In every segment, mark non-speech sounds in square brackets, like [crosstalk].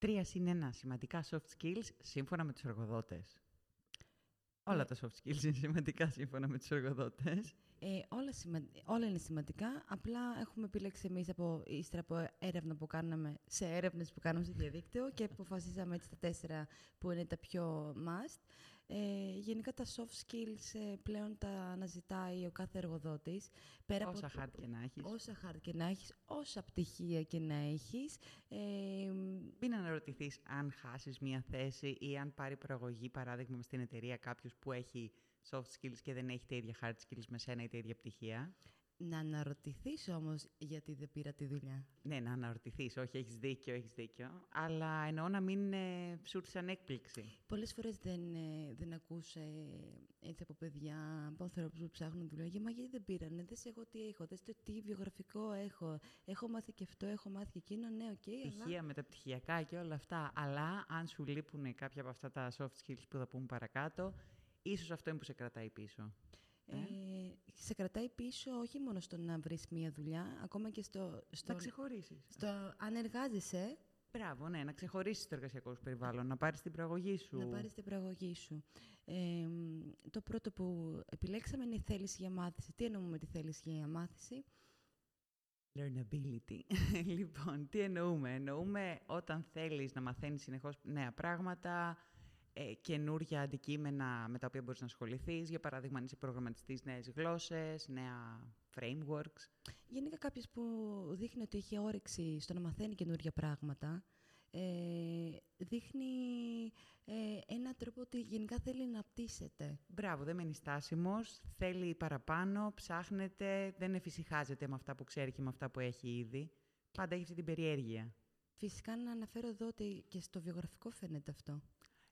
Τρία συν ένα σημαντικά soft skills σύμφωνα με τους εργοδότες. Όλα τα soft skills είναι σημαντικά σύμφωνα με τους εργοδότες. Ε, όλα, σημα... όλα είναι σημαντικά. Απλά έχουμε επιλέξει εμείς από, ύστερα από έρευνα που κάναμε σε έρευνες που κάναμε στο διαδίκτυο και αποφασίσαμε έτσι τα τέσσερα που είναι τα πιο must. Ε, γενικά τα soft skills ε, πλέον τα αναζητάει ο κάθε εργοδότης. Πέρα όσα από... hard και να έχεις. Όσα hard και να έχεις, όσα πτυχία και να έχεις. Ε, Μην αναρωτηθείς αν χάσεις μία θέση ή αν πάρει προαγωγή, παράδειγμα, στην εταιρεία κάποιος που έχει soft skills και δεν έχει τα ίδια hard skills με σένα ή τα ίδια πτυχία; Να αναρωτηθείς όμως γιατί δεν πήρα τη δουλειά. Ναι, να αναρωτηθείς. Όχι, έχεις δίκιο, έχεις δίκιο. Αλλά εννοώ να μην ε, σου σαν έκπληξη. Πολλές φορές δεν, ε, δεν ακούς ε, έτσι από παιδιά, από ανθρώπους που ψάχνουν δουλειά. Για μα γιατί δεν πήρανε, δεν σε εγώ τι έχω, δεν σε τι βιογραφικό έχω. Έχω μάθει και αυτό, έχω μάθει και εκείνο. Ναι, OK. Okay, Πτυχία, αλλά... μεταπτυχιακά και όλα αυτά. Αλλά αν σου λείπουν κάποια από αυτά τα soft skills που θα πούμε παρακάτω, ίσως αυτό είναι που σε κρατάει πίσω. Ε; ε, σε κρατάει πίσω όχι μόνο στο να βρεις μία δουλειά, ακόμα και στο... στο να ξεχωρίσεις. Στο αν εργάζεσαι. Μπράβο, ναι, να ξεχωρίσεις το εργασιακό σου περιβάλλον, να πάρεις την προαγωγή σου. Να πάρεις την προαγωγή σου. Ε, το πρώτο που επιλέξαμε είναι η θέληση για μάθηση. Τι εννοούμε με τη θέληση για μάθηση; Learnability. [laughs] λοιπόν, τι εννοούμε; Εννοούμε όταν θέλεις να μαθαίνεις συνεχώς νέα πράγματα, ε, καινούργια αντικείμενα με τα οποία μπορείς να ασχοληθείς. Για παράδειγμα, αν είσαι προγραμματιστής, νέες γλώσσες, νέα frameworks. Γενικά κάποιος που δείχνει ότι έχει όρεξη στο να μαθαίνει καινούργια πράγματα, ε, δείχνει ε, ένα τρόπο ότι γενικά θέλει να πτήσεται. Μπράβο, δεν μένεις στάσιμος, θέλει παραπάνω, ψάχνεται, δεν εφησυχάζεται με αυτά που ξέρει και με αυτά που έχει ήδη. Πάντα έχει αυτή την περιέργεια. Φυσικά να αναφέρω εδώ ότι και στο βιογραφικό φαίνεται αυτό.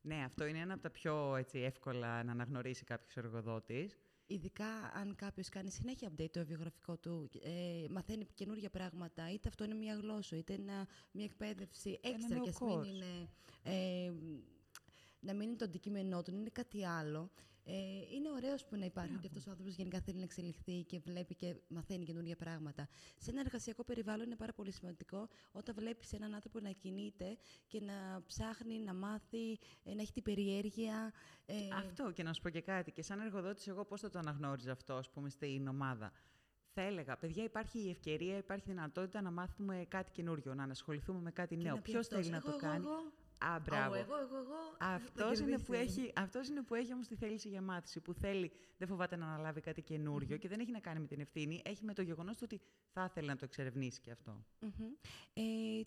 Ναι, αυτό είναι ένα από τα πιο έτσι, εύκολα να αναγνωρίσει κάποιος εργοδότης. Ειδικά αν κάποιος κάνει συνέχεια update το βιογραφικό του, ε, μαθαίνει καινούργια πράγματα, είτε αυτό είναι μια γλώσσα, είτε είναι μια εκπαίδευση έξτρα και μην είναι. Ε, να μην είναι το αντικείμενό του, είναι κάτι άλλο. Ε, είναι ωραίος που να υπάρχει ότι αυτός ο άνθρωπος γενικά θέλει να εξελιχθεί και βλέπει και μαθαίνει καινούργια πράγματα. Σε ένα εργασιακό περιβάλλον είναι πάρα πολύ σημαντικό όταν βλέπεις έναν άνθρωπο να κινείται και να ψάχνει να μάθει, ε, να έχει την περιέργεια. Ε... Αυτό και να σου πω και κάτι. Και σαν εργοδότης, εγώ πώς θα το αναγνώριζα αυτό, ας πούμε, στην ομάδα. Θα έλεγα, παιδιά, υπάρχει η ευκαιρία, υπάρχει η δυνατότητα να μάθουμε κάτι καινούριο, να ασχοληθούμε με κάτι νέο. Ποιος θέλει να το κάνει; Α, μπράβο. εγώ, εγώ, εγώ. Αυτός είναι, που έχει, αυτός είναι που έχει όμως τη θέληση για μάθηση, που θέλει, δεν φοβάται να αναλάβει κάτι καινούριο και δεν έχει να κάνει με την ευθύνη, έχει με το γεγονός ότι θα ήθελε να το εξερευνήσει και αυτό. Ε,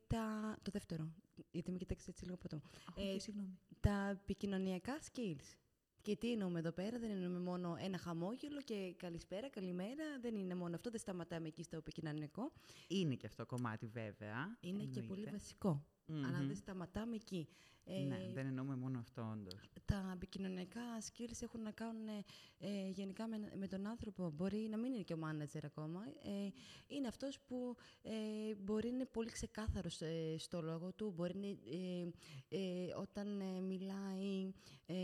τα, το δεύτερο, γιατί με κοιτάξετε έτσι λίγο από το. Ε, συγγνώμη. Τα επικοινωνιακά skills. Και τι εννοούμε εδώ πέρα, δεν εννοούμε μόνο ένα χαμόγελο και καλησπέρα, καλημέρα. Δεν είναι μόνο αυτό, δεν σταματάμε εκεί στο επικοινωνιακό. Είναι και αυτό κομμάτι βέβαια. Είναι και πολύ βασικό mm αλλά δεν σταματάμε εκεί. Ναι, ε, δεν εννοούμε μόνο αυτό, όντως. Τα επικοινωνιακά skills έχουν να κάνουν ε, γενικά με, με, τον άνθρωπο. Μπορεί να μην είναι και ο manager ακόμα. Ε, είναι αυτός που ε, μπορεί να είναι πολύ ξεκάθαρος ε, στο λόγο του. Μπορεί όταν μιλάει να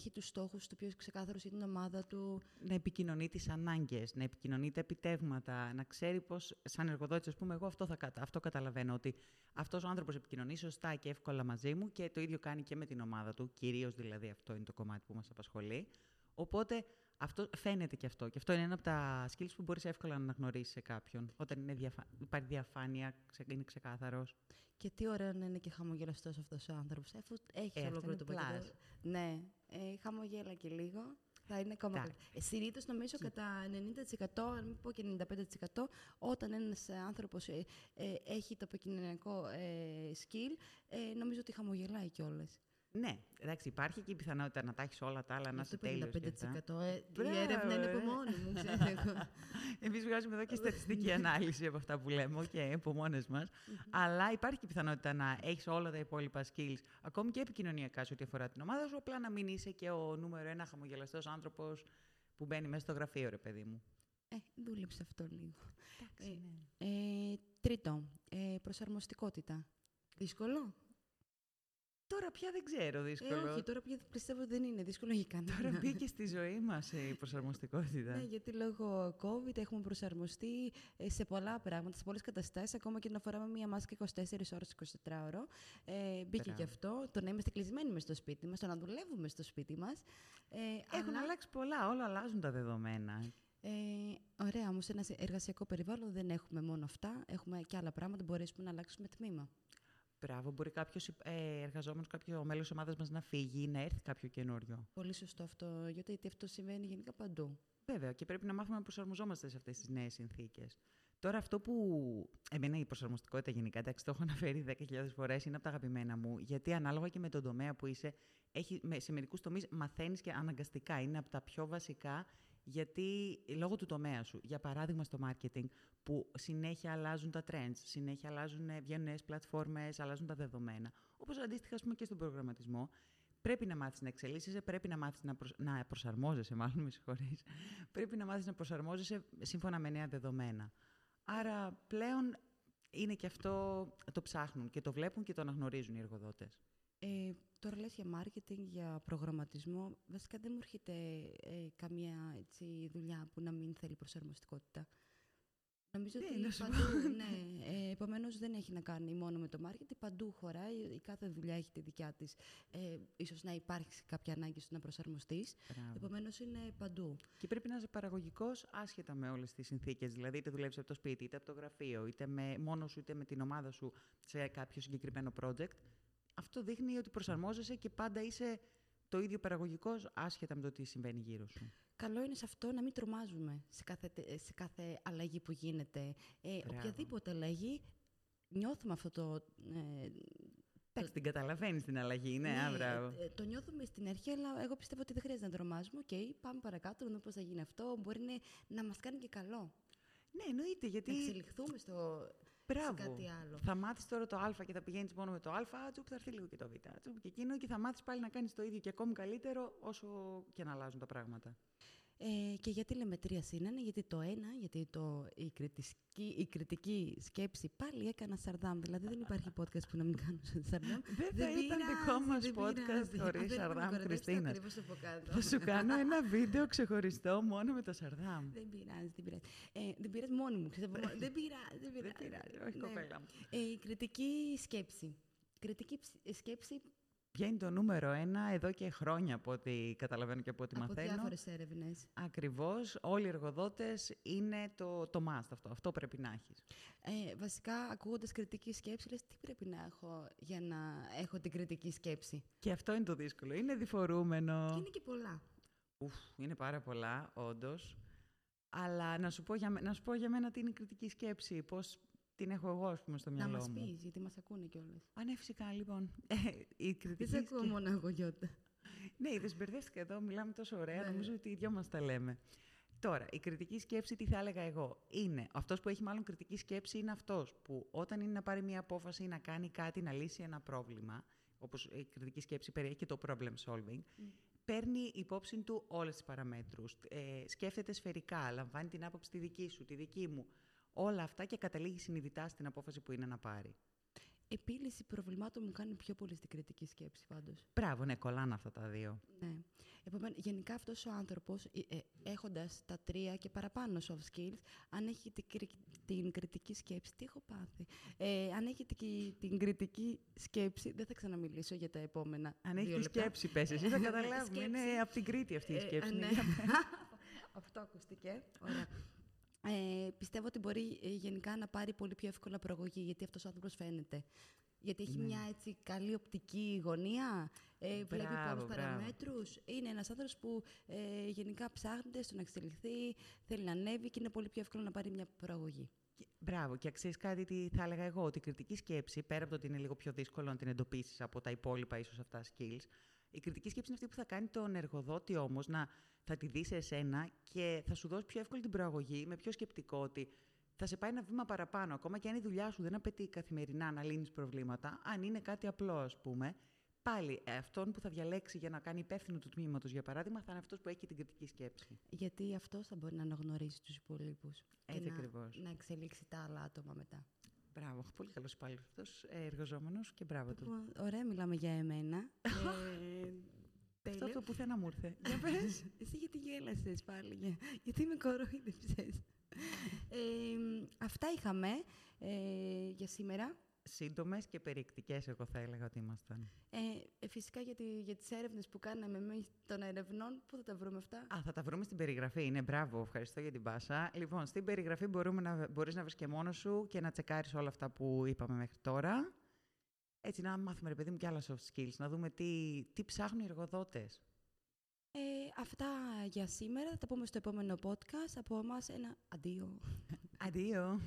έχει τους στόχους του, πιο ξεκάθαρος για την ομάδα του. Να επικοινωνεί τις ανάγκες, να επικοινωνεί τα επιτεύγματα, να ξέρει πώς, σαν εργοδότης, ας πούμε, εγώ αυτό, θα, αυτό καταλαβαίνω, ότι αυτός ο άνθρωπος επικοινωνεί σωστά και εύκολα μαζί μου και το ίδιο κάνει και με την ομάδα του, κυρίως δηλαδή αυτό είναι το κομμάτι που μας απασχολεί. Οπότε αυτό φαίνεται και αυτό. Και αυτό είναι ένα από τα skills που μπορείς εύκολα να αναγνωρίσεις σε κάποιον. Όταν είναι διαφα... υπάρχει διαφάνεια, είναι ξεκάθαρος. Και τι ωραίο να είναι και χαμογελαστός αυτός ο άνθρωπος. Αφού έχεις ε, ολόκληρο το Ναι, ε, χαμογέλα και λίγο. Θα είναι ακόμα ε, Συνήθως νομίζω κατά 90%, αν μην πω και 95%, όταν ένας άνθρωπος ε, ε, έχει το επικοινωνιακό ε, skill, ε, νομίζω ότι χαμογελάει κιόλας. Ναι, εντάξει, υπάρχει και η πιθανότητα να τα έχεις όλα τα άλλα, να είσαι τέλειος. 55%. Ε, η έρευνα είναι από μόνη μου, ξέρω. [laughs] Εμείς βγάζουμε εδώ και στατιστική ανάλυση από αυτά που λέμε, και από μόνες μας. Αλλά υπάρχει και η πιθανότητα να έχεις όλα τα υπόλοιπα skills, ακόμη και επικοινωνιακά σε ό,τι αφορά την ομάδα σου, απλά να μην είσαι και ο νούμερο ένα χαμογελαστός άνθρωπος που μπαίνει μέσα στο γραφείο, ρε παιδί μου. Ε, δούλεψε αυτό λίγο. Εντάξει, ναι. ε, τρίτο, ε, προσαρμοστικότητα. Δύσκολο. Τώρα πια δεν ξέρω δύσκολο. Ε, όχι, τώρα πια πιστεύω ότι δεν είναι δύσκολο για κανένα. Τώρα μπήκε [laughs] στη ζωή μας η προσαρμοστικότητα. ναι, γιατί λόγω COVID έχουμε προσαρμοστεί ε, σε πολλά πράγματα, σε πολλές καταστάσεις, ακόμα και να φοράμε μία μάσκα 24 ώρες, 24 ώρο. Ε, μπήκε Μπράβο. και αυτό. Το να είμαστε κλεισμένοι μες στο σπίτι μας, το να δουλεύουμε στο σπίτι μας. Ε, Έχουν αλλά... αλλάξει πολλά. Όλα αλλάζουν τα δεδομένα. Ε, ωραία, όμως σε ένα εργασιακό περιβάλλον δεν έχουμε μόνο αυτά. Έχουμε και άλλα πράγματα. Μπορέσουμε να αλλάξουμε τμήμα. Μπράβο, μπορεί κάποιος ε, εργαζόμενος, κάποιο μέλος ομάδας μας να φύγει ή να έρθει κάποιο καινούριο. Πολύ σωστό αυτό, γιατί αυτό συμβαίνει γενικά παντού. Βέβαια, και πρέπει να μάθουμε να προσαρμοζόμαστε σε αυτές τις νέες συνθήκες. Τώρα, αυτό που. Εμένα η προσαρμοστικότητα γενικά, εντάξει, το έχω αναφέρει 10.000 φορές, είναι από τα αγαπημένα μου. Γιατί ανάλογα και με τον τομέα που είσαι, έχει, σε μερικούς τομείς μαθαίνεις και αναγκαστικά. Είναι από τα πιο βασικά γιατί λόγω του τομέα σου, για παράδειγμα στο marketing, που συνέχεια αλλάζουν τα trends, συνέχεια αλλάζουν, ε, βγαίνουν νέες πλατφόρμες, αλλάζουν τα δεδομένα. Όπως αντίστοιχα πούμε, και στον προγραμματισμό, πρέπει να μάθεις να εξελίσσεσαι, πρέπει να μάθεις να, να προσαρμόζεσαι, μάλλον με συγχωρείς, πρέπει να μάθεις να προσαρμόζεσαι σύμφωνα με νέα δεδομένα. Άρα πλέον είναι και αυτό το ψάχνουν και το βλέπουν και το αναγνωρίζουν οι εργοδότες. Ε, τώρα λες για marketing, για προγραμματισμό. Βασικά δεν μου έρχεται ε, καμία έτσι, δουλειά που να μην θέλει προσαρμοστικότητα. Νομίζω ναι, ότι παντού, ναι, ε, επομένως δεν έχει να κάνει μόνο με το marketing, παντού χωράει, η κάθε δουλειά έχει τη δικιά της. Ε, ίσως να υπάρχει κάποια ανάγκη στο να προσαρμοστείς, επομένως είναι παντού. Και πρέπει να είσαι παραγωγικός άσχετα με όλες τις συνθήκες, δηλαδή είτε δουλεύεις από το σπίτι, είτε από το γραφείο, είτε με, μόνος σου, είτε με την ομάδα σου σε κάποιο συγκεκριμένο project αυτό δείχνει ότι προσαρμόζεσαι και πάντα είσαι το ίδιο παραγωγικό, άσχετα με το τι συμβαίνει γύρω σου. Καλό είναι σε αυτό να μην τρομάζουμε σε κάθε, σε κάθε αλλαγή που γίνεται. Ε, οποιαδήποτε αλλαγή, νιώθουμε αυτό το... Ε, Εντάξει, την καταλαβαίνεις την αλλαγή, ναι, ναι ε, το νιώθουμε στην αρχή, αλλά εγώ πιστεύω ότι δεν χρειάζεται να τρομάζουμε. OK, okay, πάμε παρακάτω, να δούμε πώς θα γίνει αυτό. Μπορεί να μας κάνει και καλό. Ναι, εννοείται. Γιατί... Να εξελιχθούμε στο, Μπράβο. κάτι άλλο. Θα μάθεις τώρα το Α και θα πηγαίνεις μόνο με το Α, τσουπ, θα έρθει λίγο και το Β. Τσουπ και εκείνο και θα μάθεις πάλι να κάνεις το ίδιο και ακόμη καλύτερο όσο και να αλλάζουν τα πράγματα. Ε, και γιατί λέμε τρία συν γιατί το ένα, γιατί το, η, κριτική, η κριτική σκέψη πάλι έκανα Σαρδάμ. Δηλαδή δεν υπάρχει podcast που να μην κάνω Σαρδάμ. Δεν θα ήταν δικό μας podcast χωρίς Σαρδάμ, Κριστίνα. Θα σου κάνω ένα βίντεο ξεχωριστό μόνο με το Σαρδάμ. Δεν πειράζει, δεν πειράζει. Ε, δεν πειράζει μόνη μου. δεν πειράζει, δεν πειράζει. όχι ναι. κοπέλα μου. Ε, η κριτική σκέψη. Κριτική σκέψη Ποια είναι το νούμερο ένα εδώ και χρόνια από ό,τι καταλαβαίνω και από ό,τι μαθαίνω. Από διάφορες έρευνες. Ακριβώς. Όλοι οι εργοδότες είναι το, το must αυτό. Αυτό πρέπει να έχεις. Ε, βασικά, ακούγοντας κριτική σκέψη, λες τι πρέπει να έχω για να έχω την κριτική σκέψη; Και αυτό είναι το δύσκολο. Είναι διφορούμενο. Και είναι και πολλά. Ουφ, είναι πάρα πολλά, όντως. Αλλά να σου, πω για, να σου πω για μένα τι είναι η κριτική σκέψη. Πώς την έχω εγώ, ας πούμε, στο μυαλό μου. Να μας πεις, γιατί μας ακούνε κιόλας. Α, ναι, φυσικά, λοιπόν. Ε, η κριτική Δεν σε ακούω μόνο εγώ, Γιώτα. ναι, είδες, μπερδεύτηκα εδώ, μιλάμε τόσο ωραία, ναι. νομίζω ότι οι δυο μας τα λέμε. Τώρα, η κριτική σκέψη, τι θα έλεγα εγώ, είναι αυτός που έχει μάλλον κριτική σκέψη είναι αυτός που όταν είναι να πάρει μια απόφαση ή να κάνει κάτι, να λύσει ένα πρόβλημα, όπως η κριτική σκέψη περιέχει και το problem solving, παίρνει υπόψη του όλες τις παραμέτρους. Ε, σκέφτεται σφαιρικά, λαμβάνει την άποψη τη δική σου, τη δική μου όλα αυτά και καταλήγει συνειδητά στην απόφαση που είναι να πάρει. Επίλυση προβλημάτων μου κάνει πιο πολύ στην κριτική σκέψη, πάντως. Μπράβο, ναι, κολλάνε αυτά τα δύο. Ναι. Επομένω, γενικά αυτός ο άνθρωπος, ε, ε έχοντας τα τρία και παραπάνω soft skills, αν έχει την, την κριτική σκέψη. Τι έχω πάθει; Ε, αν έχει την, την κριτική σκέψη. Δεν θα ξαναμιλήσω για τα επόμενα. Αν έχεις τη σκέψη, πες εσύ, θα [laughs] καταλάβουμε. είναι από την Κρήτη αυτή η ε, σκέψη. ναι. [laughs] αυτό ακούστηκε. Ωραία. Ε, πιστεύω ότι μπορεί ε, γενικά να πάρει πολύ πιο εύκολα προαγωγή, γιατί αυτός ο άνθρωπος φαίνεται. Γιατί έχει ναι. μια έτσι καλή οπτική γωνία, ε, βλέπει πολλούς παραμέτρους. Είναι ένας άνθρωπος που ε, γενικά ψάχνεται στο να εξελιχθεί, θέλει να ανέβει και είναι πολύ πιο εύκολο να πάρει μια προαγωγή. Μπράβο. Και αξίζει κάτι τι θα έλεγα εγώ, ότι η κριτική σκέψη, πέρα από το ότι είναι λίγο πιο δύσκολο να την εντοπίσεις από τα υπόλοιπα ίσως αυτά skills, η κριτική σκέψη είναι αυτή που θα κάνει τον εργοδότη όμως να θα τη δεις σε εσένα και θα σου δώσει πιο εύκολη την προαγωγή με πιο σκεπτικό ότι θα σε πάει ένα βήμα παραπάνω. Ακόμα και αν η δουλειά σου δεν απαιτεί καθημερινά να λύνεις προβλήματα, αν είναι κάτι απλό, ας πούμε, πάλι ε, αυτόν που θα διαλέξει για να κάνει υπεύθυνο του τμήματος, για παράδειγμα, θα είναι αυτός που έχει την κριτική σκέψη. Γιατί αυτός θα μπορεί να αναγνωρίσει τους υπολείπους. Έτσι ακριβώς. Να εξελίξει τα άλλα άτομα μετά. Μπράβο, πολύ καλός υπάλληλος αυτός. Ε, Εργαζόμενος και μπράβο του. Λοιπόν, ωραία, μιλάμε για εμένα. [laughs] ε, αυτό το πουθενά μου ήρθε. Για [laughs] πες, εσύ γιατί γέλασες πάλι, γιατί με κοροϊδεύσες. Ε, αυτά είχαμε ε, για σήμερα σύντομες και περιεκτικές, εγώ θα έλεγα ότι ήμασταν. Ε, ε φυσικά για, τη, για τις έρευνες που κάναμε εμεί των ερευνών, πού θα τα βρούμε αυτά; Α, θα τα βρούμε στην περιγραφή. Είναι μπράβο, ευχαριστώ για την πάσα. Λοιπόν, στην περιγραφή μπορούμε να, μπορείς να βρεις και μόνος σου και να τσεκάρεις όλα αυτά που είπαμε μέχρι τώρα. Έτσι, να μάθουμε, ρε παιδί μου, και άλλα soft skills, να δούμε τι, τι ψάχνουν οι εργοδότες. Ε, αυτά για σήμερα. Θα τα πούμε στο επόμενο podcast. Από εμάς ένα αντίο. Αντίο.